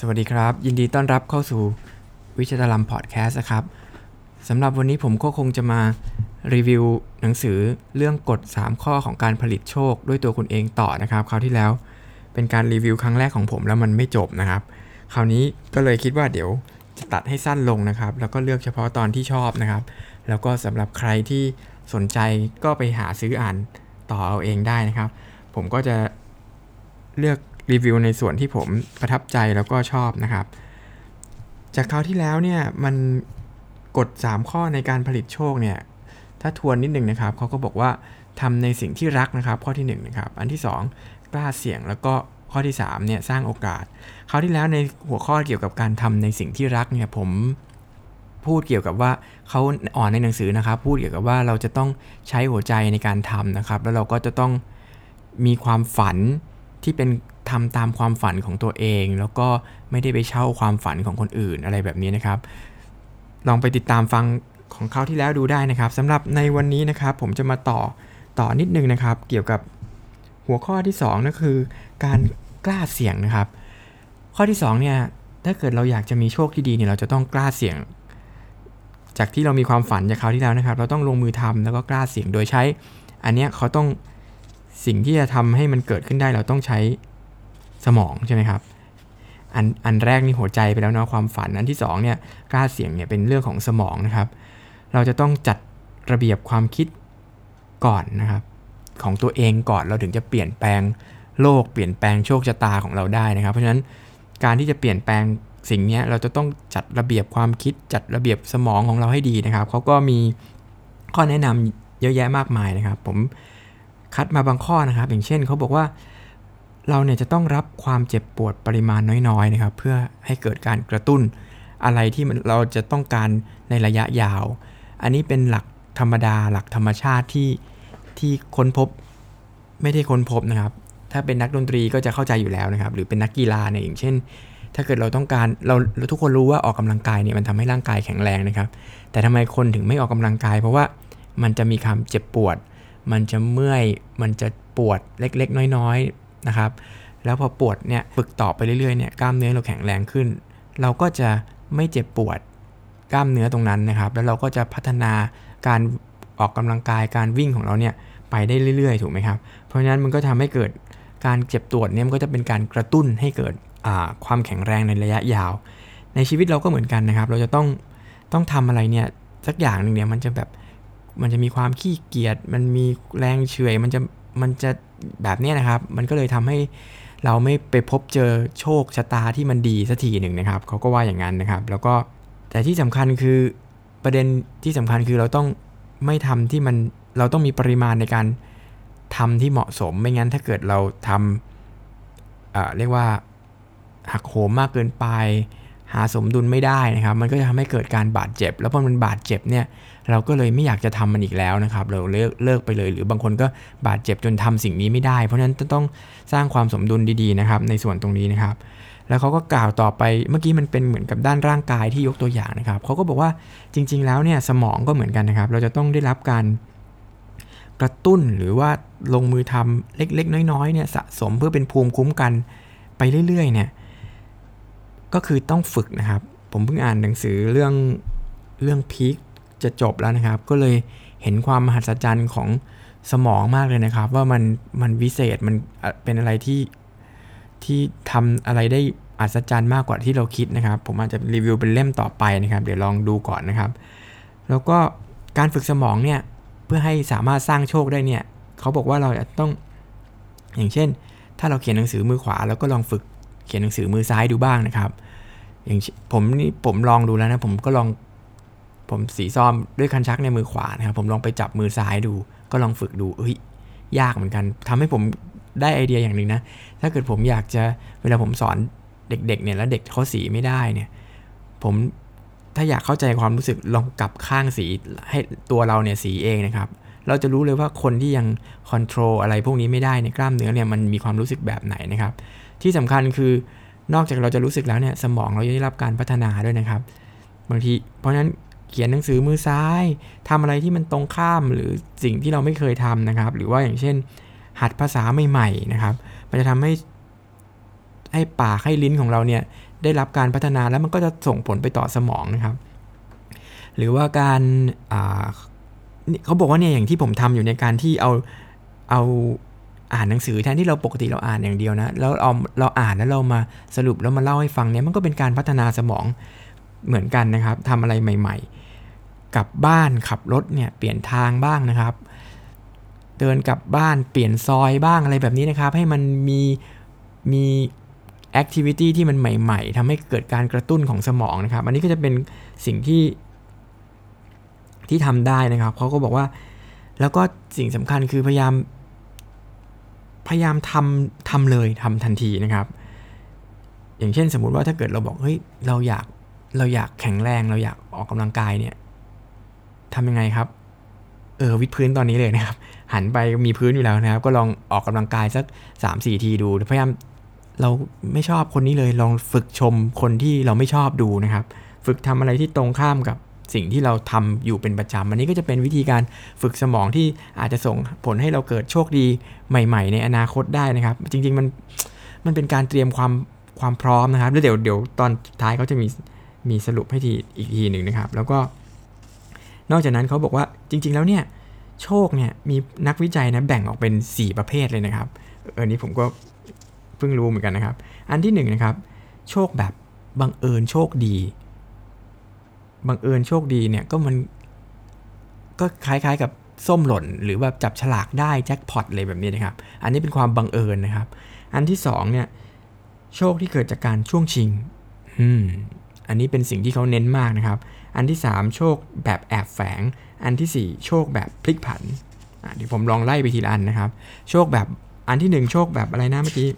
สวัสดีครับ ยินดีต้อนรับเข้าสู่วิชาตลัมพอดแคสต์นะครับสำหรับวันนี้ผมก็คงจะมารีวิวหนังสือเรื่องกฎ 3 ข้อของการผลิตโชคด้วยตัวคุณเองต่อนะครับ คราวที่แล้วเป็นการรีวิวครั้งแรกของผมแล้วมันไม่จบนะครับ คราวนี้ก็เลยคิดว่าเดี๋ยวจะตัดให้สั้นลงนะครับ แล้วก็เลือกเฉพาะตอนที่ชอบนะครับ แล้วก็สำหรับใครที่สนใจก็ไปหาซื้ออ่านต่อเอาเองได้นะครับ ผมก็จะเลือก รีวิวในส่วนที่ผมประทับใจแล้วก็ชอบนะครับ จากคราวที่แล้วเนี่ยมันกฎ 3 ข้อในการผลิตโชคเนี่ยถ้าทวนนิดหนึ่งนะครับเขาก็บอกว่าทำในสิ่งที่รักนะครับ ข้อที่1นนะครับอันที่ 2 กล้าเสี่ยงแล้วก็ข้อที่3เนี่ยสร้างโอกาส คราวที่แล้วในหัวข้อเกี่ยวกับการทำในสิ่งที่รักเนี่ยผมพูดเกี่ยวกับว่าเขาอ่อนในหนังสือนะครับ พูดเกี่ยวกับว่าเราจะต้องใช้หัวใจในการทำนะครับ แล้วเราก็จะต้องมีความฝันที่เป็น ทำตามความฝันของตัวเอง แล้วก็ไม่ได้ไปเช่าความฝันของคนอื่นอะไรแบบนี้นะครับ ลองไปติดตามฟังของเขาที่แล้วดูได้นะครับสำหรับในวันนี้นะครับ ผมจะมาต่อต่อนิดนึงนะครับ เกี่ยวกับหัวข้อที่2นั่นคือ การกล้าเสี่ยงนะครับ ข้อที่2เนี่ยถ้าเกิดเราอยากจะมีโชคที่ดีเนี่ยเราจะต้องกล้าเสี่ยง จากที่เรามีความฝันจากเขาที่แล้วนะครับ เราต้องลงมือทำแล้วก็กล้าเสี่ยงโดยใช้ อันเนี้ยเขาต้องสิ่งที่จะทำให้มันเกิดขึ้นได้เราต้องใช้ สมองใช่ไหมครับ อันอันแรกนี่หัวใจไปแล้วเนาะความฝันอันที่2เนี่ยกล้าเสี่ยงเนี่ยเป็นเรื่องของสมองนะครับ เราจะต้องจัดระเบียบความคิดก่อนนะครับ ของตัวเองก่อนเราถึงจะเปลี่ยนแปลงโลกเปลี่ยนแปลงโชคชะตาของเราได้นะครับ เพราะฉะนั้นการที่จะเปลี่ยนแปลงสิ่งนี้เราจะต้องจัดระเบียบความคิดจัดระเบียบสมองของเราให้ดีนะครับเขาก็มีข้อแนะนำเยอะแยะมากมายนะครับ ผมคัดมาบางข้อนะครับ อย่างเช่นเขาบอกว่า เราเนี่ยจะต้องรับความเจ็บปวดปริมาณน้อยๆนะครับ เพื่อให้เกิดการกระตุ้นอะไรที่เราจะต้องการในระยะยาว อันนี้เป็นหลักธรรมดาหลักธรรมชาติที่ที่ค้นพบไม่ได้ค้นพบนะครับ ถ้าเป็นนักดนตรีก็จะเข้าใจอยู่แล้วนะครับ หรือเป็นนักกีฬาเนี่ยอย่างเช่น ถ้าเกิดเราต้องการเราเราทุกคนรู้ว่าออกกำลังกายเนี่ยมันทำให้ร่างกายแข็งแรงนะครับ แต่ทำไมคนถึงไม่ออกกำลังกาย เพราะว่ามันจะมีความเจ็บปวด มันจะเมื่อย มันจะปวดเล็กๆ น้อยๆ นะครับ แล้วพอปวดเนี่ยฝึกต่อไปเรื่อยๆเนี่ยกล้ามเนื้อเราแข็งแรงขึ้น เราก็จะไม่เจ็บปวดกล้ามเนื้อตรงนั้นนะครับ แล้วเราก็จะพัฒนาการออกกำลังกายการวิ่งของเราเนี่ยไปได้เรื่อยๆ ถูกไหมครับ เพราะฉะนั้นมันก็ทำให้เกิดการเจ็บปวดเนี่ยมันก็จะเป็นการกระตุ้นให้เกิดความแข็งแรงในระยะยาว ในชีวิตเราก็เหมือนกันนะครับ เราจะต้องต้องทำอะไรเนี่ยสักอย่างหนึ่งเนี่ยมันจะแบบมันจะมีความขี้เกียจมันมีแรงเฉยมันจะ มันจะแบบนี้นะครับ มันก็เลยทำให้เราไม่ไปพบเจอโชคชะตาที่มันดีสักทีหนึ่งนะครับเขาก็ว่าอย่างนั้นนะครับ แล้วก็แต่ที่สำคัญคือประเด็นที่สำคัญคือเราต้องไม่ทำที่มันเราต้องมีปริมาณในการทำที่เหมาะสมไม่งั้นถ้าเกิดเราทำเเรียกว่าหักโหมมากเกินไป หาสมดุลไม่ได้นะครับ มันก็จะทำให้เกิดการบาดเจ็บ แล้วพอมันบาดเจ็บเนี่ย เราก็เลยไม่อยากจะทำมันอีกแล้วนะครับ เราเลิกเลิกไปเลย หรือบางคนก็บาดเจ็บจนทำสิ่งนี้ไม่ได้ เพราะฉะนั้นต้องสร้างความสมดุลดีๆนะครับในส่วนตรงนี้นะครับ แล้วเขาก็กล่าวต่อไปเมื่อกี้มันเป็นเหมือนกับด้านร่างกายที่ยกตัวอย่างนะครับเขาก็บอกว่าจริง ๆ แล้วเนี่ยสมองก็เหมือนกันนะครับ เราจะต้องได้รับการกระตุ้นหรือว่าลงมือทำเล็ก ๆ น้อยๆเนี่ยสะสมเพื่อเป็นภูมิคุ้มกันไปเรื่อย ๆ เนี่ย ก็คือต้องฝึกนะครับ ผมเพิ่งอ่านหนังสือเรื่องเรื่องพีค จะจบแล้วนะครับ ก็เลยเห็นความมหัศจรรย์ของสมองมากเลยนะครับ ว่ามันมันวิเศษมันเป็นอะไรที่ที่ทำอะไรได้อัศจรรย์มากกว่าที่เราคิดนะครับ ผมอาจจะรีวิวเป็นเล่มต่อไปนะครับ เดี๋ยวลองดูก่อนนะครับ แล้วก็การฝึกสมองเนี่ยเพื่อให้สามารถสร้างโชคได้เนี่ยเขาบอกว่าเราจะต้อง อย่างเช่น ถ้าเราเขียนหนังสือมือขวา แล้วก็ลองฝึกเขียนหนังสือมือซ้ายดูบ้างนะครับ อย่างผมนี่ผมลองดูแล้วนะผมก็ลอง ผมสีซ้อมด้วยคันชักในมือขวานะครับ ผมลองไปจับมือซ้ายดู ก็ลองฝึกดูเอ้ยยากเหมือนกันทำให้ผมได้ไอเดียอย่างหนึ่งนะ ถ้าเกิดผมอยากจะเวลาผมสอนเด็กๆเนี่ยแล้วเด็กเขาสีไม่ได้เนี่ย ผมถ้าอยากเข้าใจความรู้สึกลองกลับข้างสีให้ตัวเราเนี่ยสีเองนะครับเราจะรู้เลยว่าคนที่ยังคอนโทรลอะไรพวกนี้ไม่ได้ในกล้ามเนื้อเนี่ยมันมีความรู้สึกแบบไหนนะครับ ที่สำคัญคือนอกจากเราจะรู้สึกแล้วเนี่ยสมองเราจะได้รับการพัฒนาด้วยนะครับ บางทีเพราะฉะนั้น เขียนหนังสือมือซ้ายทำอะไรที่มันตรงข้ามหรือสิ่งที่เราไม่เคยทำนะครับ หรือว่าอย่างเช่น หัดภาษาใหม่ๆนะครับ มันจะทำให้ให้ปากให้ลิ้นของเราเนี่ยได้รับการพัฒนาแล้วมันก็จะส่งผลไปต่อสมองนะครับ หรือว่าการเขาบอกว่าเนี่ยอย่างที่ผมทำอยู่ในการที่เอาเอาอ่านหนังสือแทนที่เราปกติเราอ่านอย่างเดียวนะแล้วเอาเราอ่านแล้วเรามาสรุปแล้วมาเล่าให้ฟังเนี่ยมันก็เป็นการพัฒนาสมองเหมือนกันนะครับทำอะไรใหม่ ๆ กลับบ้านขับรถเนี่ยเปลี่ยนทางบ้างนะครับ เดินกลับบ้านเปลี่ยนซอยบ้างอะไรแบบนี้นะครับ ให้มันมีมีแอคทิวิตี้ที่มันใหม่ ๆทำให้เกิดการกระตุ้นของสมองนะครับ อันนี้ก็จะเป็นสิ่งที่ที่ทำได้นะครับเขาก็บอกว่า แล้วก็สิ่งสำคัญคือพยายาม พยายามทำทำเลยทำทันทีนะครับ อย่างเช่นสมมุติว่าถ้าเกิดเราบอกเฮ้ยเราอยากเราอยากแข็งแรง เราอยากออกกำลังกายเนี่ย ทำยังไงครับ เออวิดพื้นตอนนี้เลยนะครับ หันไปมีพื้นอยู่แล้วนะครับ ก็ลองออกกำลังกายสัก 3-4 ทีดู พยายามเราไม่ชอบคนนี้เลยลองฝึกชมคนที่เราไม่ชอบดูนะครับ ฝึกทำอะไรที่ตรงข้ามกับสิ่งที่เราทำอยู่เป็นประจำอันนี้ก็จะเป็นวิธีการฝึกสมองที่อาจจะส่งผลให้เราเกิดโชคดีใหม่ ๆ ในอนาคตได้นะครับ จริง ๆ มันมันเป็นการเตรียมความความพร้อมนะครับแล้วเดี๋ยวเดี๋ยวตอนท้ายเขาจะมีมีสรุปให้ทีอีกทีหนึ่งนะครับ แล้วก็ นอกจากนั้นเขาบอกว่าจริง ๆ แล้วเนี่ยโชคเนี่ยมีนักวิจัยนะแบ่งออกเป็น 4 ประเภทเลยนะครับอันนี้ผมก็เพิ่งรู้เหมือนกันนะครับ อันที่1นนะครับ โชคแบบบังเอิญโชคดีบังเอิญโชคดีเนี่ยก็มันก็คล้ายๆกับส้มหล่น หรือแบบจับฉลากได้แจ็คพอตเลยแบบนี้นะครับ อันนี้เป็นความบังเอิญนะครับ อันที่2เนี่ยโชคที่เกิดจากการช่วงชิง อืม อันนี้เป็นสิ่งที่เขาเน้นมากนะครับ อันที่ 3 โชคแบบแอบแฝง อันที่ 4 โชคแบบพลิกผันเดี๋ยวผมลองไล่ไปทีละอันนะครับ โชคแบบอันที่ 1 โชคแบบอะไรนะเมื่อกี้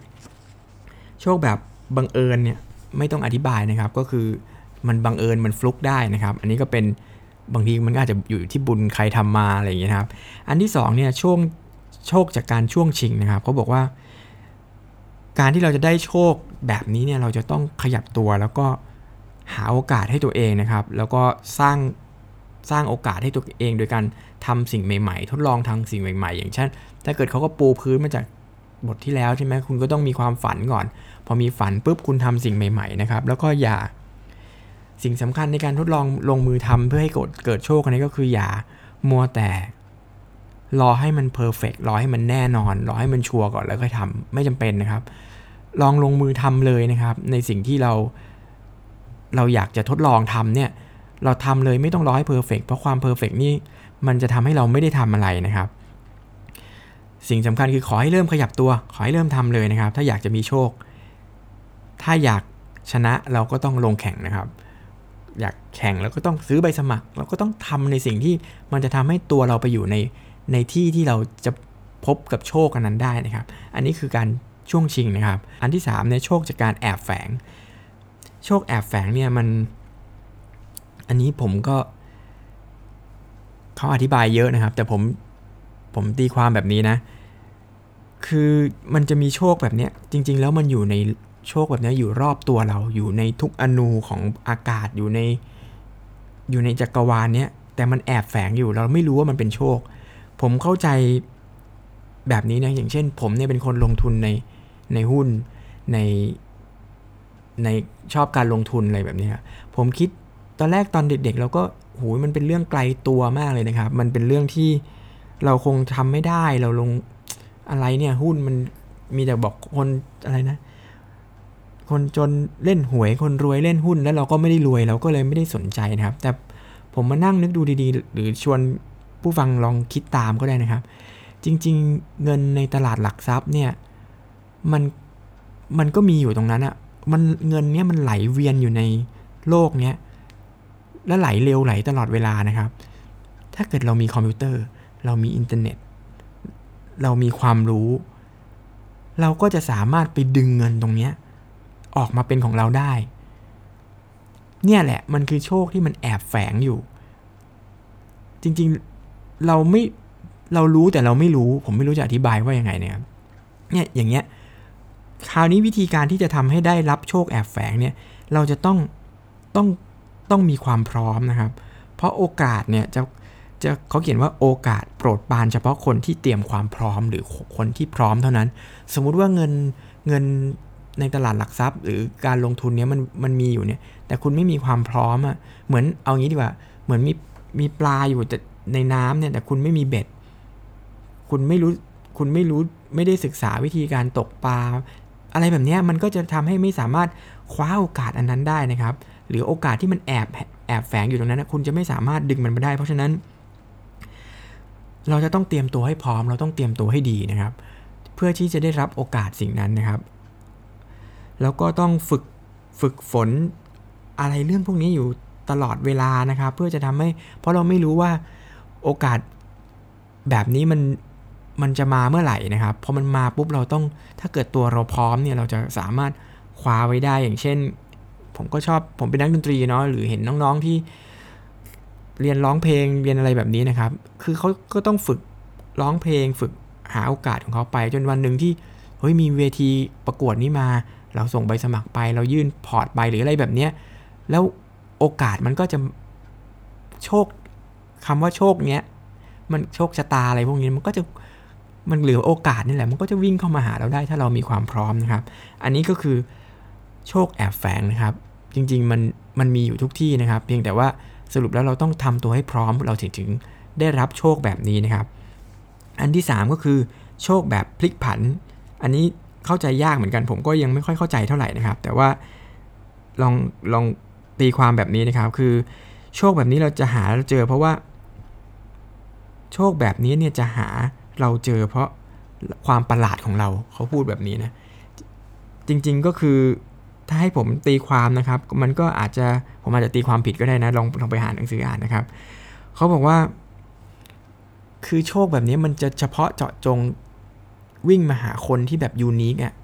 โชคแบบบังเอิญเนี่ยไม่ต้องอธิบายนะครับก็คือมันบังเอิญมันฟลุกได้นะครับ อันนี้ก็เป็นบางทีมันก็อาจจะอยู่ที่บุญใครทำมาอะไรอย่างเงี้ยครับ อันที่2เนี่ยช่วงโชคจากการช่วงชิงนะครับเขาบอกว่า การที่เราจะได้โชคแบบนี้เนี่ยเราจะต้องขยับตัวแล้วก็ หาโอกาสให้ตัวเองนะครับ แล้วก็สร้างสร้างโอกาสให้ตัวเองโดยการทำสิ่งใหม่ๆ ทดลองทางสิ่งใหม่ๆ อย่างเช่น ถ้าเกิดเขาก็ปูพื้นมาจากบทที่แล้วใช่ไหมคุณก็ต้องมีความฝันก่อน พอมีฝันปุ๊บคุณทำสิ่งใหม่ ๆ นะครับ แล้วก็อย่าสิ่งสำคัญในการทดลองลงมือทำเพื่อให้เกิดเกิดโชคอันนี้ก็คืออย่ามัวแต่รอให้มัน perfect รอให้มันแน่นอน รอให้มันชัวร์ก่อนแล้วค่อยทำไม่จำเป็นนะครับ ลองลงมือทำเลยนะครับ ในสิ่งที่เรา เราอยากจะทดลองทำเนี่ยเราทำเลยไม่ต้องรอให้ perfect เพราะความ perfect นี่มันจะทำให้เราไม่ได้ทำอะไรนะครับ สิ่งสำคัญคือขอให้เริ่มขยับตัว ขอให้เริ่มทำเลยนะครับ ถ้าอยากจะมีโชค ถ้าอยากชนะเราก็ต้องลงแข่งนะครับ อยากแข่งแล้วก็ต้องซื้อใบสมัคร เราก็ต้องทำในสิ่งที่มันจะทำให้ตัวเราไปอยู่ในในที่ที่เราจะพบกับโชคกันนั้นได้นะครับ อันนี้คือการช่วงชิงนะครับ อันที่3เนี่ยโชคจากการแอบแฝง โชคแอบแฝงเนี่ยมัน อันนี้ผมก็เขาอธิบายเยอะนะครับ แต่ผมผมตีความแบบนี้นะ คือมันจะมีโชคแบบเนี้ย จริง ๆ แล้วมันอยู่ในโชคแบบนี้อยู่รอบตัวเราอยู่ในทุกอนูของอากาศอยู่ในอยู่ในจักรวาลเนี้ยแต่มันแอบแฝงอยู่เราไม่รู้ว่ามันเป็นโชค ผมเข้าใจแบบนี้นะอย่างเช่น ผมเนี่ยเป็นคนลงทุนในในหุ้นใน ในชอบการลงทุนอะไรแบบนี้ครับผมคิดตอนแรกตอนเด็กๆเราก็หูมันเป็นเรื่องไกลตัวมากเลยนะครับ มันเป็นเรื่องที่เราคงทำไม่ได้เราลงอะไรเนี่ยหุ้นมันมีแต่บอกคนอะไรนะ คนจนเล่นหวยคนรวยเล่นหุ้นแล้วเราก็ไม่ได้รวยเราก็เลยไม่ได้สนใจนะครับ แต่ผมมานั่งนึกดูดีๆ หรือชวนผู้ฟังลองคิดตามก็ได้นะครับ จริง ๆ เงินในตลาดหลักทรัพย์เนี่ยมันมันก็มีอยู่ตรงนั้นอะ มันเงินเนี้ยมันไหลเวียนอยู่ในโลกเนี้ยและไหลเร็วไหลตลอดเวลานะครับ ถ้าเกิดเรามีคอมพิวเตอร์ เรามีอินเทอร์เน็ต เรามีความรู้ เราก็จะสามารถไปดึงเงินตรงเนี้ยออกมาเป็นของเราได้ เนี่ยแหละมันคือโชคที่มันแอบแฝงอยู่ จริงๆเราไม่เรารู้แต่เราไม่รู้ ผมไม่รู้จะอธิบายว่ายังไงเนี่ยเนี่ยอย่างเงี้ย คราวนี้วิธีการที่จะทำให้ได้รับโชคแอบแฝงเนี่ยเราจะต้องต้องต้องมีความพร้อมนะครับ เพราะโอกาสเนี่ยจะจะเขาเขียนว่าโอกาสโปรดปานเฉพาะคนที่เตรียมความพร้อมหรือคนที่พร้อมเท่านั้น สมมุติว่าเงินเงินในตลาดหลักทรัพย์ หรือการลงทุนเนี้ยมันมันมีอยู่เนี่ยแต่คุณไม่มีความพร้อมอะ่ะเหมือนเอางี้ดีกว่าเหมือนมีมีปลาอยู่แต่ในน้ำเนี่ยแต่คุณไม่มีเบ็ด คุณไม่รู้คุณไม่รู้ไม่ได้ศึกษาวิธีการตกปลา อะไรแบบนี้มันก็จะทำให้ไม่สามารถคว้าโอกาสอันนั้นได้นะครับ หรือโอกาสที่มันแอบแอบแฝงอยู่ตรงนั้นคุณจะไม่สามารถดึงมันมาได้ เพราะฉะนั้น เราจะต้องเตรียมตัวให้พร้อม เราต้องเตรียมตัวให้ดีนะครับ เพื่อที่จะได้รับโอกาสสิ่งนั้นนะครับ แล้วก็ต้องฝึกฝึกฝนอะไรเรื่องพวกนี้อยู่ตลอดเวลานะครับ เพื่อจะทำให้ เพราะเราไม่รู้ว่าโอกาสแบบนี้มัน มันจะมาเมื่อไหร่นะครับพอมันมาปุ๊บเราต้องถ้าเกิดตัวเราพร้อมเนี่ยเราจะสามารถคว้าไว้ได้อย่างเช่น ผมก็ชอบผมเป็นนักดนตรีเนาะหรือเห็นน้องๆที่เรียนร้องเพลงเรียนอะไรแบบนี้นะครับ คือเขาก็ต้องฝึกร้องเพลง ฝึกหาโอกาสของเขาไป จนวันหนึ่งที่เฮ้ยมีเวทีประกวดนี้มา เราส่งใบสมัครไป เรายื่นพอร์ตไปหรืออะไรแบบเนี้ยแล้วโอกาสมันก็จะโชคคำว่าโชคเนี้ยมันโชคชะตาอะไรพวกนี้มันก็จะ มันเหลือโอกาสนี่แหละมันก็จะวิ่งเข้ามาหาเราได้ถ้าเรามีความพร้อมนะครับ อันนี้ก็คือโชคแอบแฝงนะครับ จริงๆมันมันมีอยู่ทุกที่นะครับ เพียงแต่ว่าสรุปแล้วเราต้องทำตัวให้พร้อมเราถึงถึงได้รับโชคแบบนี้นะครับ อันที่ 3 ก็คือโชคแบบพลิกผัน อันนี้เข้าใจยากเหมือนกัน ผมก็ยังไม่ค่อยเข้าใจเท่าไหร่นะครับ แต่ว่าลองลองตีความแบบนี้นะครับ คือโชคแบบนี้เราจะหาเจอเพราะว่า โชคแบบนี้เนี่ยจะหา เราเจอเพราะความประหลาดของเราเขาพูดแบบนี้นะจริงๆก็คือถ้าให้ผมตีความนะครับ มันก็อาจจะผมอาจจะตีความผิดก็ได้นะลองลองไปหาหนังสืออ่านนะครับเขาบอกว่า คือโชคแบบนี้มันจะเฉพาะเจาะจงวิ่งมาหาคนที่แบบยูนิคอะ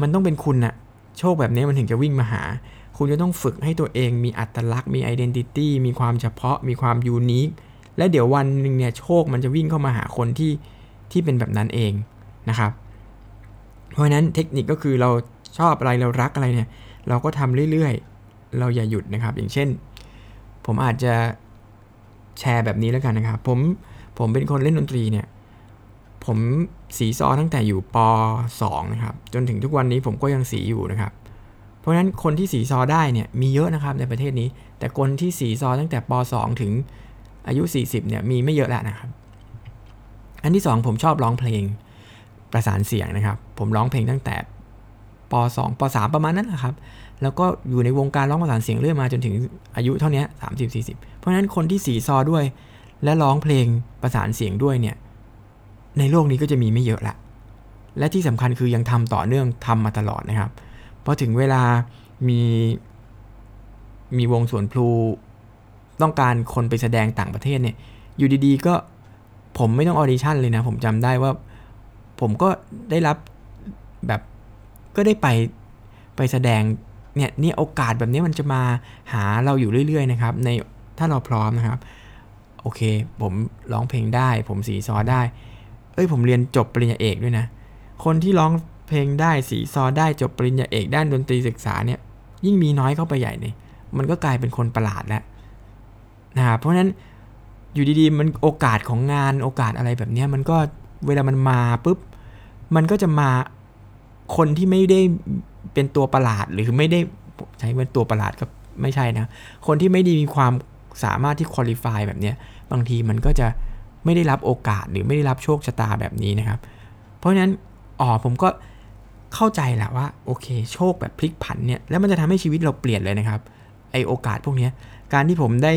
มันต้องเป็นคุณอะโชคแบบนี้มันถึงจะวิ่งมาหา คุณจะต้องฝึกให้ตัวเองมีอัตลักษณ์มีไอดีนิตี้มีความเฉพาะมีความยูนิคและเดี๋ยววันหนึ่งเนี่ยโชคมันจะวิ่งเข้ามาหาคนที่ ที่เป็นแบบนั้นเองนะครับ เพราะฉะนั้นเทคนิคก็คือเราชอบอะไรเรารักอะไรเนี่ยเราก็ทำเรื่อยๆ เราอย่าหยุดนะครับ อย่างเช่น ผมอาจจะแชร์แบบนี้แล้วกันนะครับ ผมผมเป็นคนเล่นดนตรีเนี่ยผมสีซอตั้งแต่อยู่ป .2 นะครับจนถึงทุกวันนี้ผมก็ยังสีอยู่นะครับ เพราะฉะนั้นคนที่สีซอได้เนี่ยมีเยอะนะครับในประเทศนี้ แต่คนที่สีซอตั้งแต่ป .2 ถึงอายุ 40เนี่ยมีไม่เยอะแล้วนะครับ อันที่ 2 ผมชอบร้องเพลงประสานเสียงนะครับ ผมร้องเพลงตั้งแต่ป .2 ป .3 ประมาณนั้นแหละครับ แล้วก็อยู่ในวงการร้องประสานเสียงเรื่อยมาจนถึงอายุเท่านี้30 40เพราะฉะนั้นคนที่สีซอด้วย และร้องเพลงประสานเสียงด้วยเนี่ย ในโลกนี้ก็จะมีไม่เยอะละ และที่สำคัญคือยังทำต่อเนื่องทำมาตลอดนะครับ พอถึงเวลามีมีวงสวนพลูต้องการคนไปแสดงต่างประเทศเนี่ย อยู่ดีๆ ก็ ผมไม่ต้องออดิชั่นเลยนะ ผมจำได้ว่า ผมก็ได้รับแบบก็ได้ไปไปแสดงเนี่ยนี่โอกาสแบบนี้มันจะมาหาเราอยู่เรื่อย ๆ นะครับ ในถ้าเราพร้อมนะครับ โอเค ผมร้องเพลงได้ ผมสีซอได้ เอ้ยผมเรียนจบปริญญาเอกด้วยนะ คนที่ร้องเพลงได้สีซอได้จบปริญญาเอก ด้านดนตรีศึกษาเนี่ย ยิ่งมีน้อยเข้าไปใหญ่เลยมันก็กลายเป็นคนประหลาดแล้วนะครับเพราะฉะนั้น อยู่ดีๆ มันโอกาสของงานโอกาสอะไรแบบนี้มันก็เวลามันมาปุ๊บ มันก็จะมาคนที่ไม่ได้เป็นตัวประหลาดหรือไม่ได้ใช้เป็นตัวประหลาดก็ไม่ใช่นะ คนที่ไม่ได้มีความสามารถที่คุริฟายแบบนี้บางทีมันก็จะไม่ได้รับโอกาสหรือไม่ได้รับโชคชะตาแบบนี้นะครับ เพราะฉะนั้นอ๋อผมก็เข้าใจแหละว่าโอเค โชคแบบพลิกผันเนี่ยแล้วมันจะทำให้ชีวิตเราเปลี่ยนเลยนะครับไอโอกาสพวกนี้การที่ผมได้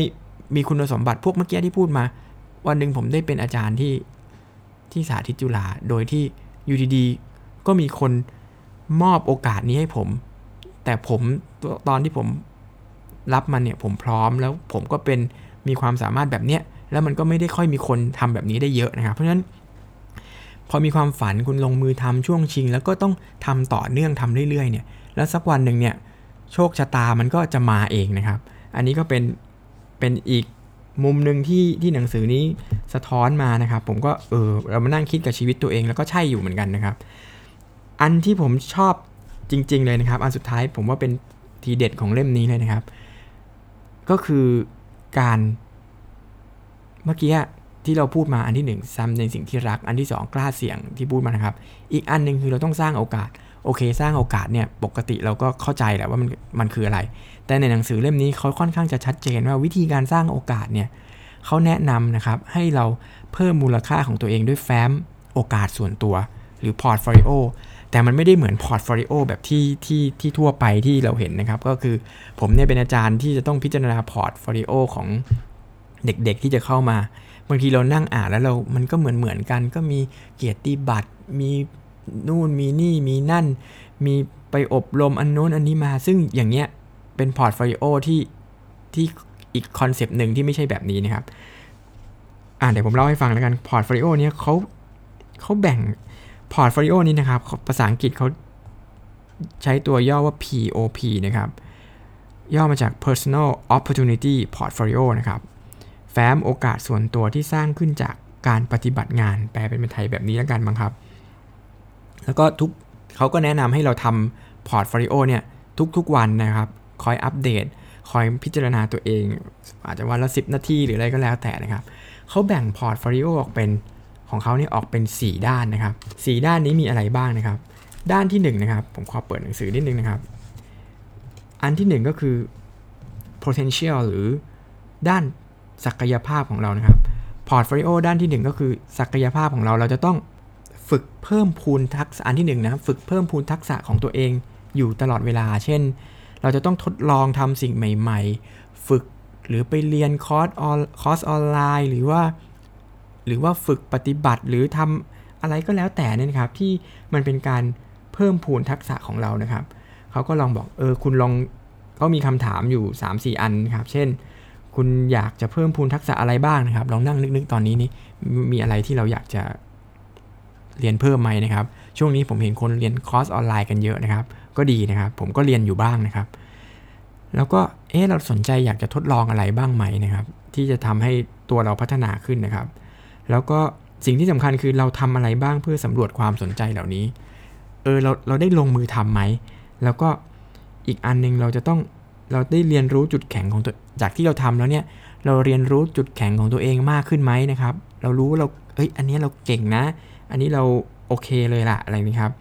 มีคุณสมบัติพวกเมื่อกี้ที่พูดมา วันหนึ่งผมได้เป็นอาจารย์ที่ที่สาธิตจุฬาโดยที่อยู่ดีๆก็มีคนมอบโอกาสนี้ให้ผม แต่ผมตอนที่ผมรับมันเนี่ยผมพร้อมแล้วผมก็เป็นมีความสามารถแบบเนี้ยแล้วมันก็ไม่ได้ค่อยมีคนทำแบบนี้ได้เยอะนะครับ เพราะฉะนั้นพอมีความฝันคุณลงมือทำช่วงชิง แล้วก็ต้องทำต่อเนื่องทำเรื่อยๆเนี่ย แล้วสักวันหนึ่งเนี่ยโชคชะตามันก็จะมาเองนะครับ อันนี้ก็เป็น เป็นอีกมุมหนึ่งที่ที่หนังสือนี้สะท้อนมานะครับ ผมก็เออเรามานั่งคิดกับชีวิตตัวเองแล้วก็ใช่อยู่เหมือนกันนะครับ อันที่ผมชอบจริง ๆ เลยนะครับ อันสุดท้ายผมว่าเป็นทีเด็ดของเล่มนี้เลยนะครับ ก็คือการเมื่อกี้ที่เราพูดมาอันที่ 1 ซ้ำในสิ่งที่รักอันที่ 2 กล้าเสี่ยงที่พูดมานะครับ อีกอันหนึ่งคือเราต้องสร้างโอกาส โอเค สร้างโอกาสเนี่ยปกติเราก็เข้าใจแหละว่ามันมันคืออะไร แต่ในหนังสือเล่มนี้เขาค่อนข้างจะชัดเจนว่าวิธีการสร้างโอกาสเนี่ยเขาแนะนำนะครับให้เราเพิ่มมูลค่าของตัวเองด้วยแฟ้มโอกาสส่วนตัว หรือ portfolio แต่มันไม่ได้เหมือน portfolio แบบที่ที่ที่ทั่วไปที่เราเห็นนะครับ ก็คือผมเนี่ยเป็นอาจารย์ที่จะต้องพิจารณา portfolio ของเด็กๆที่จะเข้ามา บางทีเรานั่งอ่านแล้วเรา มันก็เหมือนเหมือนกัน ก็มีเกียรติบัตร มี นู่นมีนี่มีนั่น มีไปอบรมอันโน้นอันนี้มาซึ่งอย่างเงี้ยเป็น portfolio ที่ที่อีก concept หนึ่งที่ไม่ใช่แบบนี้นะครับ อ่าเดี๋ยวผมเล่าให้ฟังแล้วกัน portfolio เนี้ยเขาเขาแบ่ง portfolio นี้นะครับ ภาษาอังกฤษเขาใช้ตัวย่อว่า POP นะครับ ย่อมาจาก Personal Opportunity Portfolio นะครับ แฟ้มโอกาสส่วนตัวที่สร้างขึ้นจากการปฏิบัติงาน แปลเป็นภาษาไทยแบบนี้แล้วกันบ้างครับ แล้วก็ทุกเขาก็แนะนำให้เราทำ portfolio เนี่ยทุกๆวันนะครับ คอยอัปเดต คอยพิจารณาตัวเอง อาจจะวันละ 10 นาทีหรืออะไรก็แล้วแต่นะครับเขาแบ่ง portfolio ออกเป็นของเขาเนี่ยออกเป็น 4 ด้านนะครับ4ด้านนี้มีอะไรบ้างนะครับ ด้านที่1นนะครับผมขอเปิดหนังสือนิดนึงนะครับ อันที่ 1 ก็คือ potential หรือด้านศักยภาพของเรานะครับ portfolio ด้านที่ 1 ก็คือศักยภาพของเราเราจะต้อง ฝึกเพิ่มพูนทักษะอันที่1นนะฝึกเพิ่มพูนทักษะของตัวเองอยู่ตลอดเวลา เช่น เราจะต้องทดลองทำสิ่งใหม่ ๆ ฝึกหรือไปเรียนคอร์สออนคอร์สออนไลน์ หรือว่า หรือว่าฝึกปฏิบัติหรือทำอะไรก็แล้วแต่นี่นะครับ ที่มันเป็นการเพิ่มพูนทักษะของเรานะครับเขาก็ลองบอกเออคุณลองเขามีคำถามอยู่ 3-4 อันครับ เช่น คุณอยากจะเพิ่มพูนทักษะอะไรบ้างนะครับ ลองนั่งนึกๆตอนนี้นี่มีอะไรที่เราอยากจะ เรียนเพิ่มไหมนะครับ ช่วงนี้ผมเห็นคนเรียนคอร์สออนไลน์กันเยอะนะครับ ก็ดีนะครับ ผมก็เรียนอยู่บ้างนะครับ แล้วก็เออเราสนใจอยากจะทดลองอะไรบ้างไหมนะครับ ที่จะทำให้ตัวเราพัฒนาขึ้นนะครับ แล้วก็สิ่งที่สำคัญคือเราทำอะไรบ้างเพื่อสำรวจความสนใจเหล่านี้ เออเราเราได้ลงมือทํำไหม แล้วก็อีกอันนึงเราจะต้องเราได้เรียนรู้จุดแข็งของตัวจากที่เราทำแล้วเนี่ยเราเรียนรู้จุดแข็งของตัวเองมากขึ้นไหมนะครับ เรารู้ว่าเราเอ้ยอันนี้เราเก่งนะ อันนี้เราโอเคเลยละอะไรนี้ครับ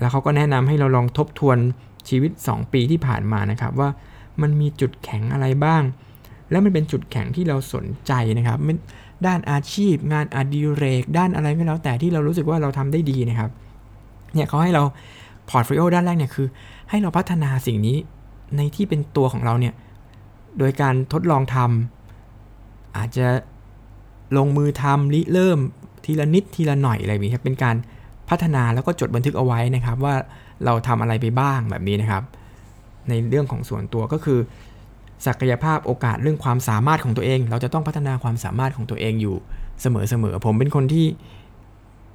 แล้วเขาก็แนะนำให้เราลองทบทวนชีวิต 2 ปีที่ผ่านมานะครับว่ามันมีจุดแข็งอะไรบ้าง แล้วมันเป็นจุดแข็งที่เราสนใจนะครับด้านอาชีพ งานอดิเรก ด้านอะไรก็แล้วแต่ที่เรารู้สึกว่าเราทำได้ดีนะครับเนี่ยเขาให้เรา portfolio ด้านแรกเนี่ยคือ ให้เราพัฒนาสิ่งนี้ในที่เป็นตัวของเราเนี่ยโดยการทดลองทำอาจจะลงมือทำริเริ่ม ทีละนิดทีละหน่อยอะไรแบบนี้ครับเป็นการพัฒนาแล้วก็จดบันทึกเอาไว้นะครับ ว่าเราทำอะไรไปบ้างแบบนี้นะครับ ในเรื่องของส่วนตัวก็คือ ศักยภาพโอกาสเรื่องความสามารถของตัวเอง เราจะต้องพัฒนาความสามารถของตัวเองอยู่เสมอๆผมเป็นคนที่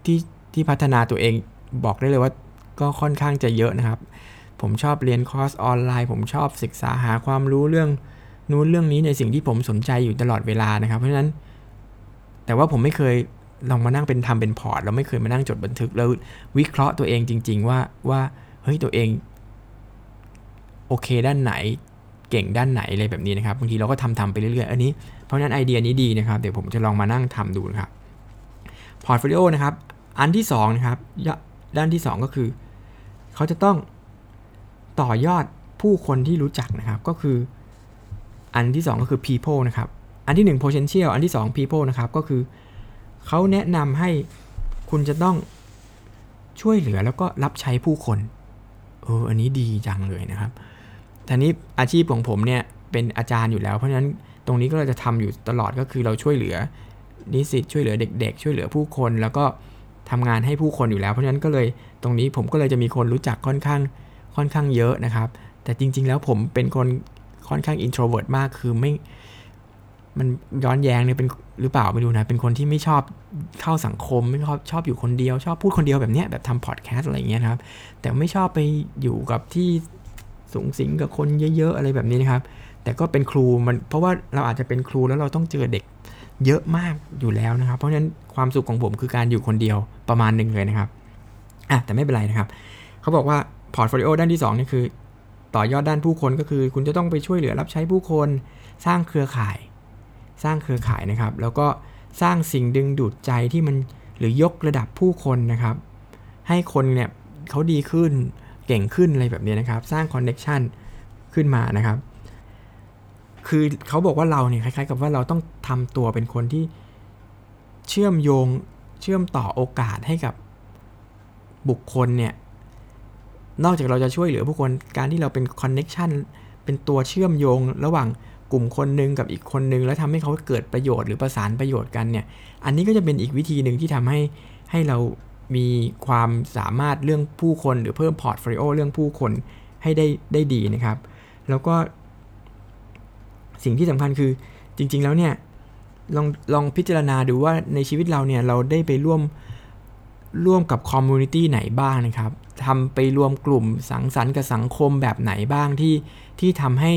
ที่ที่พัฒนาตัวเองบอกได้เลยว่าก็ค่อนข้างจะเยอะนะครับ ผมชอบเรียนคอร์สออนไลน์ ผมชอบศึกษาหาความรู้เรื่องนู้นเรื่องนี้เป็นสิ่งที่ผมสนใจอยู่ตลอดเวลานะครับ เพราะฉะนั้น แต่ว่าผมไม่เคย ลองมานั่งเป็นทำเป็นพอร์ตเราไม่เคยมานั่งจดบันทึกแล้ววิเคราะห์ตัวเองจริง ๆ ว่าว่าเฮ้ยตัวเองโอเคด้านไหนเก่งด้านไหนอะไรแบบนี้นะครับบางทีเราก็ทำทำไปเรื่อยๆ อันนี้เพราะนั้นไอเดียนี้ดีนะครับเดี๋ยวผมจะลองมานั่งทำดูนะครับ portfolio นะครับอันที่2นะครับด้านที่ 2 ก็คือ เขาจะต้องต่อยอดผู้คนที่รู้จักนะครับก็คือ อันที่ 2 ก็คือ people นะครับอันที่ 1 potential อันที่ 2 people นะครับก็คือ เขาแนะนำให้คุณจะต้องช่วยเหลือแล้วก็รับใช้ผู้คนเอออันนี้ดีจังเลยนะครับทีนี้อาชีพของผมเนี่ยเป็นอาจารย์อยู่แล้ว เพราะฉะนั้นตรงนี้ก็เราจะทำอยู่ตลอดก็คือเราช่วยเหลือนิสิตช่วยเหลือเด็ก ๆ ช่วยเหลือผู้คน แล้วก็ทำงานให้ผู้คนอยู่แล้ว เพราะฉะนั้นก็เลยตรงนี้ผมก็เลยจะมีคนรู้จักค่อนข้างค่อนข้างเยอะนะครับ แต่จริง ๆ แล้วผมเป็นคนค่อนข้าง introvert มากคือไม่ มันย้อนแย้งเนี่ยเป็นหรือเปล่าไม่รู้นะ เป็นคนที่ไม่ชอบเข้าสังคม ไม่ชอบชอบอยู่คนเดียว ชอบพูดคนเดียวแบบเนี้ยแบบทำพอดแคสต์อะไรเงี้ยครับ แต่ไม่ชอบไปอยู่กับที่สุงสิงกับคนเยอะ ๆ อะไรแบบนี้นะครับ แต่ก็เป็นครูมันเพราะว่าเราอาจจะเป็นครูแล้วเราต้องเจอเด็กเยอะมากอยู่แล้วนะครับ เพราะฉะนั้นความสุขของผมคือการอยู่คนเดียวประมาณหนึ่งเลยนะครับอะแต่ไม่เป็นไรนะครับ เขาบอกว่า portfolio ด้านที่2นี่คือ ต่อยอดด้านผู้คนก็คือ คุณจะต้องไปช่วยเหลือรับใช้ผู้คน สร้างเครือข่าย สร้างเครือข่ายนะครับ แล้วก็สร้างสิ่งดึงดูดใจที่มันหรือยกระดับผู้คนนะครับ ให้คนเนี่ยเขาดีขึ้นเก่งขึ้นอะไรแบบนี้นะครับ สร้าง connection ขึ้นมานะครับ คือเขาบอกว่าเราเนี่ยคล้ายๆ กับว่าเราต้องทำตัวเป็นคนที่เชื่อมโยงเชื่อมต่อโอกาสให้กับบุคคลเนี่ย นอกจากเราจะช่วยเหลือผู้คนการที่เราเป็น connection เป็นตัวเชื่อมโยงระหว่าง กลุ่มคนหนึ่งกับอีกคนหนึ่งแล้วทำให้เขาเกิดประโยชน์หรือประสานประโยชน์กันเนี่ย อันนี้ก็จะเป็นอีกวิธีหนึ่งที่ทำให้ให้เรามีความสามารถเรื่องผู้คนหรือเพิ่ม portfolio เรื่องผู้คนให้ได้ได้ดีนะครับ แล้วก็ สิ่งที่สำคัญคือจริง ๆ แล้วเนี่ยลองลองพิจารณาดูว่าในชีวิตเราเนี่ยเราได้ไปร่วมร่วมกับคอมมูนิตี้ไหนบ้างนะครับทำไปรวมกลุ่มสังสรรค์กับสังคมแบบไหนบ้างที่ที่ทำให้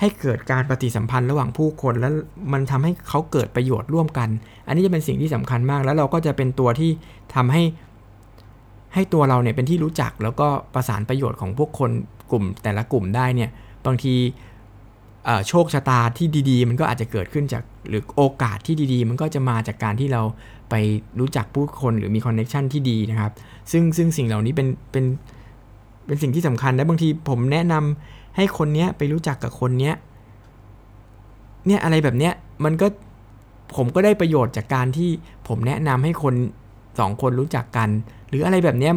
ให้เกิดการปฏิสัมพันธ์ระหว่างผู้คน แล้วมันทำให้เขาเกิดประโยชน์ร่วมกัน อันนี้จะเป็นสิ่งที่สำคัญมาก แล้วเราก็จะเป็นตัวที่ทำให้ ให้ตัวเราเนี่ยเป็นที่รู้จักแล้วก็ประสานประโยชน์ของพวกคนกลุ่มแต่ละกลุ่มได้เนี่ยบางทีโชคชะตาที่ดีๆ มันก็อาจจะเกิดขึ้นจากหรือโอกาสที่ดีๆ มันก็จะมาจากการที่เราไปรู้จักผู้คนหรือมี connection ที่ดีนะครับ ซึ่งซึ่งสิ่งเหล่านี้เป็นเป็นเป็นสิ่งที่สำคัญและบางทีผมแนะนำ ให้คนเนี้ยไปรู้จักกับคนเนี้ยเนี่ยอะไรแบบเนี้ยมันก็ผมก็ได้ประโยชน์จากการที่ผมแนะนำให้คนสองคนรู้จักกัน หรืออะไรแบบเนี้ย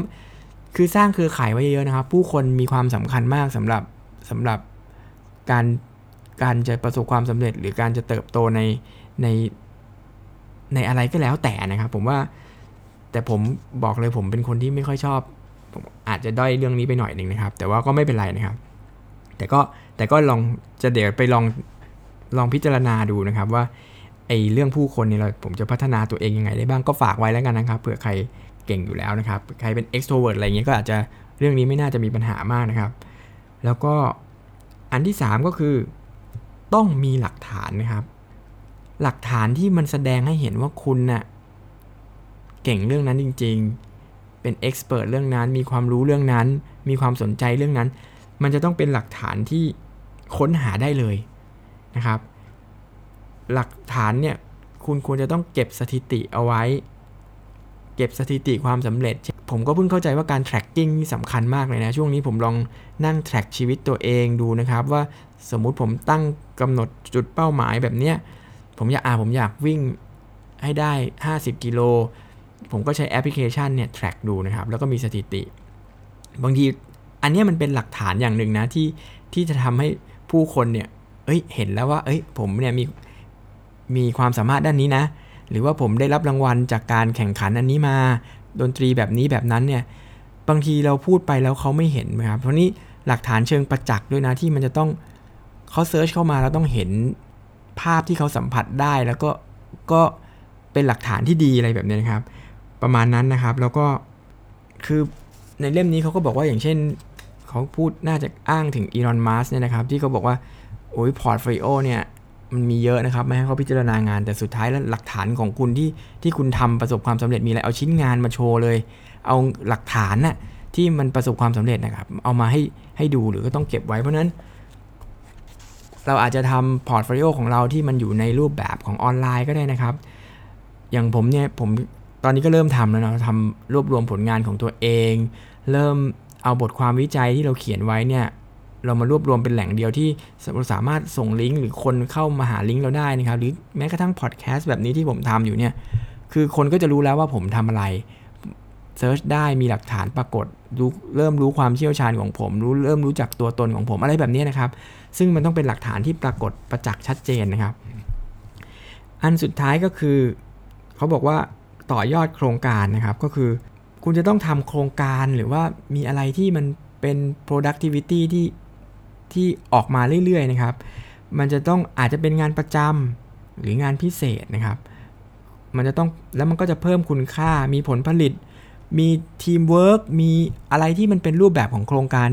คือสร้างเครือข่ายไว้เยอะนะครับ ผู้คนมีความสำคัญมากสำหรับสำหรับการการจะประสบความสำเร็จ หรือการจะเติบโตในในในอะไรก็แล้วแต่นะครับ ผมว่า แต่ผมบอกเลยผมเป็นคนที่ไม่ค่อยชอบอาจจะด้อยเรื่องนี้ไปหน่อยหนึ่งนะครับ แต่ว่าก็ไม่เป็นไรนะครับ แต่ก็แต่ก็ลองจะเดี๋ยวไปลองลองพิจารณาดูนะครับว่าไอ้เรื่องผู้คนเนี่ยเราผมจะพัฒนาตัวเองยังไงได้บ้างก็ฝากไว้แล้วกันนะครับเผื่อใครเก่งอยู่แล้วนะครับใครเป็น extrovert อะไรเงี้ยก็อาจจะเรื่องนี้ไม่น่าจะมีปัญหามากนะครับ แล้วก็อันที่ 3 ก็คือ ต้องมีหลักฐานนะครับ หลักฐานที่มันแสดงให้เห็นว่าคุณนะ่ะเก่งเรื่องนั้นจริง ๆ เป็นเอ็กซ์เพรสเรื่องนั้น มีความรู้เรื่องนั้น มีความสนใจเรื่องนั้น มันจะต้องเป็นหลักฐานที่ค้นหาได้เลยนะครับ หลักฐานเนี่ยคุณควรจะต้องเก็บสถิติเอาไว้ เก็บสถิติความสำเร็จ ผมก็เพิ่งเข้าใจว่าการ tracking นี่สำคัญมากเลยนะ ช่วงนี้ผมลองนั่ง track ชีวิตตัวเองดูนะครับ ว่าสมมุติผมตั้งกำหนดจุดเป้าหมายแบบเนี้ยผมอยากอ่าผมอยากวิ่งให้ได้ 50 กิโล ผมก็ใช้แอปพลิเคชันเนี่ย track ดูนะครับ แล้วก็มีสถิติ บางที อันนี้มันเป็นหลักฐานอย่างหนึ่งนะที่ที่จะทำให้ผู้คนเนี่ย เอ้ย เห็นแล้วว่า เอ้ย ผมเนี่ยมีมีความสามารถด้านนี้นะ หรือว่าผมได้รับรางวัลจากการแข่งขันอันนี้มา ดนตรีแบบนี้แบบนั้นเนี่ย บางทีเราพูดไปแล้วเขาไม่เห็นนะครับ เพราะนี้หลักฐานเชิงประจักษ์ด้วยนะที่มันจะต้องเขา search เข้ามาแล้วต้องเห็นภาพที่เขาสัมผัสได้แล้วก็ก็เป็นหลักฐานที่ดีอะไรแบบนี้นะครับ ประมาณนั้นนะครับ แล้วก็คือในเล่มนี้เขาก็บอกว่าอย่างเช่น เขาพูดน่าจะอ้างถึงอีลอนมัสก์เนี่ยนะครับ ที่เขาบอกว่า โอ้ย portfolio เนี่ยมันมีเยอะนะครับ ไม่ให้เขาพิจารณางาน แต่สุดท้ายแล้วหลักฐานของคุณที่ที่คุณทำประสบความสำเร็จมีอะไรเอาชิ้นงานมาโชว์เลย เอาหลักฐานน่ะที่มันประสบความสำเร็จนะครับ เอามาให้ให้ดูหรือก็ต้องเก็บไว้เพราะนั้น เราอาจจะทำ portfolio ของเราที่มันอยู่ในรูปแบบของออนไลน์ก็ได้นะครับ อย่างผมเนี่ยผมตอนนี้ก็เริ่มทำแล้วเนาะทำรวบรวมผลงานของตัวเอง เริ่ม เอาบทความวิจัยที่เราเขียนไว้เนี่ยเรามารวบรวมเป็นแหล่งเดียวที่เราสามารถส่งลิงก์หรือคนเข้ามาหาลิงก์เราได้นะครับ หรือแม้กระทั่งพอดแคสต์แบบนี้ที่ผมทำอยู่เนี่ย คือคนก็จะรู้แล้วว่าผมทำอะไรเซิร์ชได้มีหลักฐานปรากฏรู้เริ่มรู้ความเชี่ยวชาญของผม รู้เริ่มรู้จักตัวตนของผมอะไรแบบนี้นะครับ ซึ่งมันต้องเป็นหลักฐานที่ปรากฏประจักษ์ชัดเจนนะครับ อันสุดท้ายก็คือ เขาบอกว่าต่อยอดโครงการนะครับ ก็คือ คุณจะต้องทำโครงการหรือว่ามีอะไรที่มันเป็น productivity ที่ที่ออกมาเรื่อยๆนะครับ มันจะต้องอาจจะเป็นงานประจำหรืองานพิเศษนะครับ มันจะต้องแล้วมันก็จะเพิ่มคุณค่ามีผลผลิต มีทีมเวิร์กมีอะไรที่มันเป็นรูปแบบของโครงการ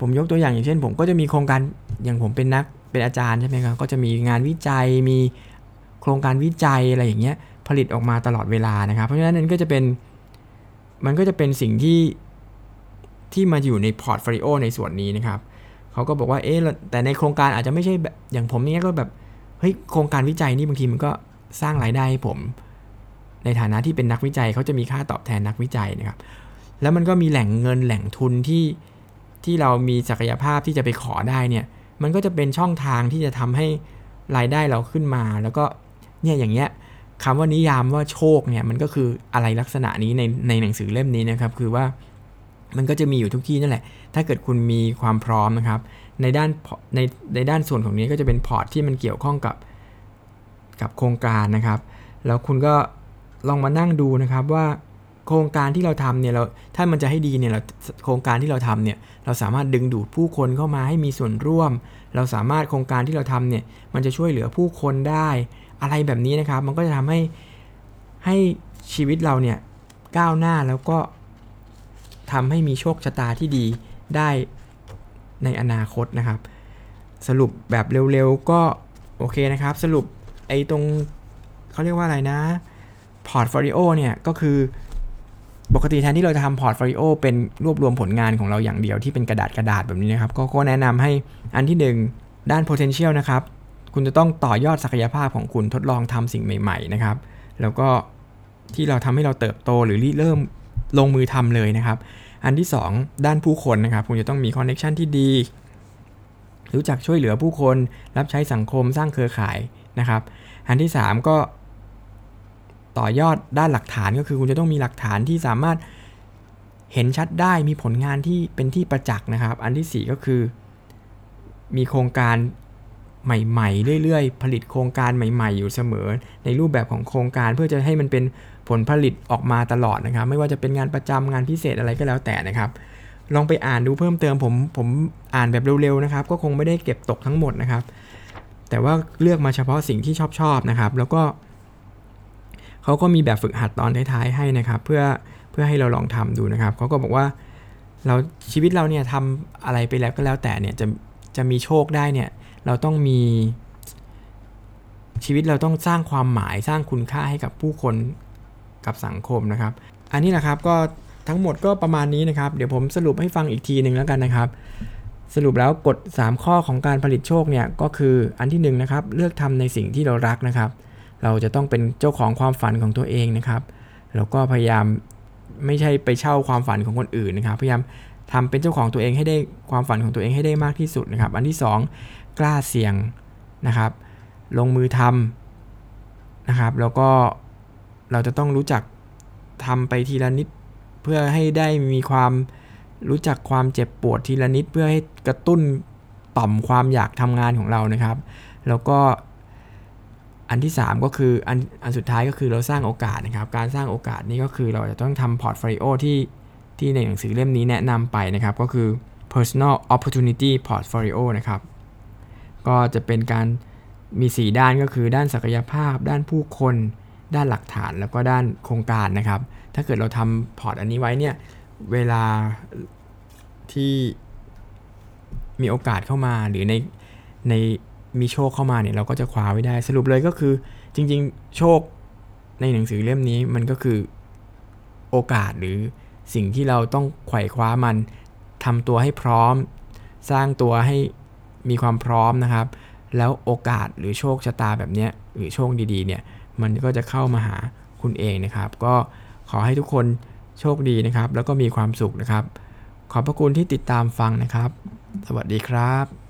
ผมยกตัวอย่างอย่างเช่น ผมก็จะมีโครงการอย่างผมเป็นนักเป็นอาจารย์ใช่ไหมครับก็จะมีงานวิจัยมีโครงการวิจัยอะไรอย่างเงี้ยผลิตออกมาตลอดเวลานะครับ เพราะฉะนั้นนั้นก็จะเป็น มันก็จะเป็นสิ่งที่ที่มาอยู่ใน portfolio ในส่วนนี้นะครับเขาก็บอกว่าเอ๊ะแต่ในโครงการอาจจะไม่ใช่แบบอย่างผมเนี้ยก็แบบเฮ้ยโครงการวิจัยนี่บางทีมันก็สร้างรายได้ให้ผม ในฐานะที่เป็นนักวิจัยเขาจะมีค่าตอบแทนนักวิจัยนะครับ แล้วมันก็มีแหล่งเงินแหล่งทุนที่ที่เรามีศักยภาพที่จะไปขอได้เนี่ย มันก็จะเป็นช่องทางที่จะทำให้รายได้เราขึ้นมา แล้วก็เนี่ยอย่างเงี้ย คำว่านิยามว่าโชคเนี่ยมันก็คืออะไรลักษณะนี้ในในหนังสือเล่มนี้นะครับ คือว่ามันก็จะมีอยู่ทุกที่นั่นแหละ ถ้าเกิดคุณมีความพร้อมนะครับ ในด้านในในด้านส่วนของนี้ก็จะเป็นพอร์ตที่มันเกี่ยวข้องกับกับโครงการนะครับ แล้วคุณก็ลองมานั่งดูนะครับว่าโครงการที่เราทำเนี่ยเราถ้ามันจะให้ดีเนี่ยเราโครงการที่เราทำเนี่ยเราสามารถดึงดูดผู้คนเข้ามาให้มีส่วนร่วม เราสามารถโครงการที่เราทำเนี่ยมันจะช่วยเหลือผู้คนได้ อะไรแบบนี้นะครับ มันก็จะทำให้ให้ชีวิตเราเนี่ยก้าวหน้าแล้วก็ทำให้มีโชคชะตาที่ดีได้ในอนาคตนะครับ สรุปแบบเร็วๆก็โอเคนะครับ สรุปไอ้ตรงเขาเรียกว่าอะไรนะ portfolio เนี่ยก็คือปกติแทนที่เราจะทำ portfolio เป็นรวบรวมผลงานของเราอย่างเดียวที่เป็นกระดาษกระดาษแบบนี้นะครับ ก็แนะนำให้อันที่ 1 ด้าน potential นะครับ คุณจะต้องต่อยอดศักยภาพของคุณทดลองทำสิ่งใหม่ ๆ นะครับ แล้วก็ที่เราทำให้เราเติบโตหรือเริ่มลงมือทำเลยนะครับ อันที่ 2 ด้านผู้คนนะครับ คุณจะต้องมีคอนเน็ชันที่ดี รู้จักช่วยเหลือผู้คน รับใช้สังคมสร้างเครือข่ายนะครับ อันที่ 3 ก็ต่อยอดด้านหลักฐานก็คือคุณจะต้องมีหลักฐานที่สามารถเห็นชัดได้มีผลงานที่เป็นที่ประจักษ์นะครับ อันที่ 4 ก็คือ มีโครงการ ใหม่ๆ เรื่อยๆ ผลิตโครงการใหม่ๆ อยู่เสมอ ในรูปแบบของโครงการเพื่อจะให้มันเป็นผลผลิตออกมาตลอดนะครับ ไม่ว่าจะเป็นงานประจำงานพิเศษอะไรก็แล้วแต่นะครับ ลองไปอ่านดูเพิ่มเติมผมผมอ่านแบบเร็วๆนะครับ ก็คงไม่ได้เก็บตกทั้งหมดนะครับ แต่ว่าเลือกมาเฉพาะสิ่งที่ชอบๆนะครับ แล้วก็เขาก็มีแบบฝึกหัดตอนท้ายๆให้นะครับ เพื่อเพื่อให้เราลองทำดูนะครับเขาก็บอกว่าเราชีวิตเราเนี่ยทำอะไรไปแล้วก็แล้วแต่เนี่ยจะจะมีโชคได้เนี่ย เราต้องมี ชีวิตเราต้องสร้างความหมายสร้างคุณค่าให้กับผู้คนกับสังคมนะครับ อันนี้แหละครับก็ทั้งหมดก็ประมาณนี้นะครับ เดี๋ยวผมสรุปให้ฟังอีกทีหนึ่งแล้วกันนะครับ สรุปแล้วกฎ 3 ข้อของการผลิตโชคเนี่ยก็คืออันที่1นนะครับเลือกทำในสิ่งที่เรารักนะครับ เราจะต้องเป็นเจ้าของความฝันของตัวเองนะครับ แล้วก็พยายามไม่ใช่ไปเช่าความฝันของคนอื่นนะครับ พยายามทำเป็นเจ้าของตัวเองให้ได้ความฝันของตัวเองให้ได้มากที่สุดนะครับ อันที่ 2 กล้าเสี่ยงนะครับ ลงมือทำนะครับ แล้วก็เราจะต้องรู้จักทำไปทีละนิด เพื่อให้ได้มีความรู้จักความเจ็บปวดทีละนิด เพื่อให้กระตุ้นต่อมความอยากทำงานของเรานะครับ แล้วก็อันที่ 3 ก็คืออันอันสุดท้ายก็คือเราสร้างโอกาสนะครับ การสร้างโอกาสนี้ก็คือเราจะต้องทำ portfolio ที่ที่ในหนังสือเล่มนี้แนะนำไปนะครับ ก็คือ personal opportunity portfolio นะครับ ก็จะเป็นการมี 4 ด้านก็คือด้านศักยภาพ ด้านผู้คน ด้านหลักฐานแล้วก็ด้านโครงการนะครับ ถ้าเกิดเราทำพอร์ตอันนี้ไว้เนี่ยเวลาที่มีโอกาสเข้ามาหรือในในมีโชคเข้ามาเนี่ยเราก็จะคว้าไว้ได้สรุปเลยก็คือจริงๆ โชคในหนังสือเล่มนี้มันก็คือโอกาสหรือสิ่งที่เราต้องไขว่คว้ามันทำตัวให้พร้อม สร้างตัวให้ มีความพร้อมนะครับ แล้วโอกาสหรือโชคชะตาแบบนี้หรือโชคดีๆเนี่ยมันก็จะเข้ามาหาคุณเองนะครับ ก็ขอให้ทุกคนโชคดีนะครับ แล้วก็มีความสุขนะครับ ขอบพระคุณที่ติดตามฟังนะครับ สวัสดีครับ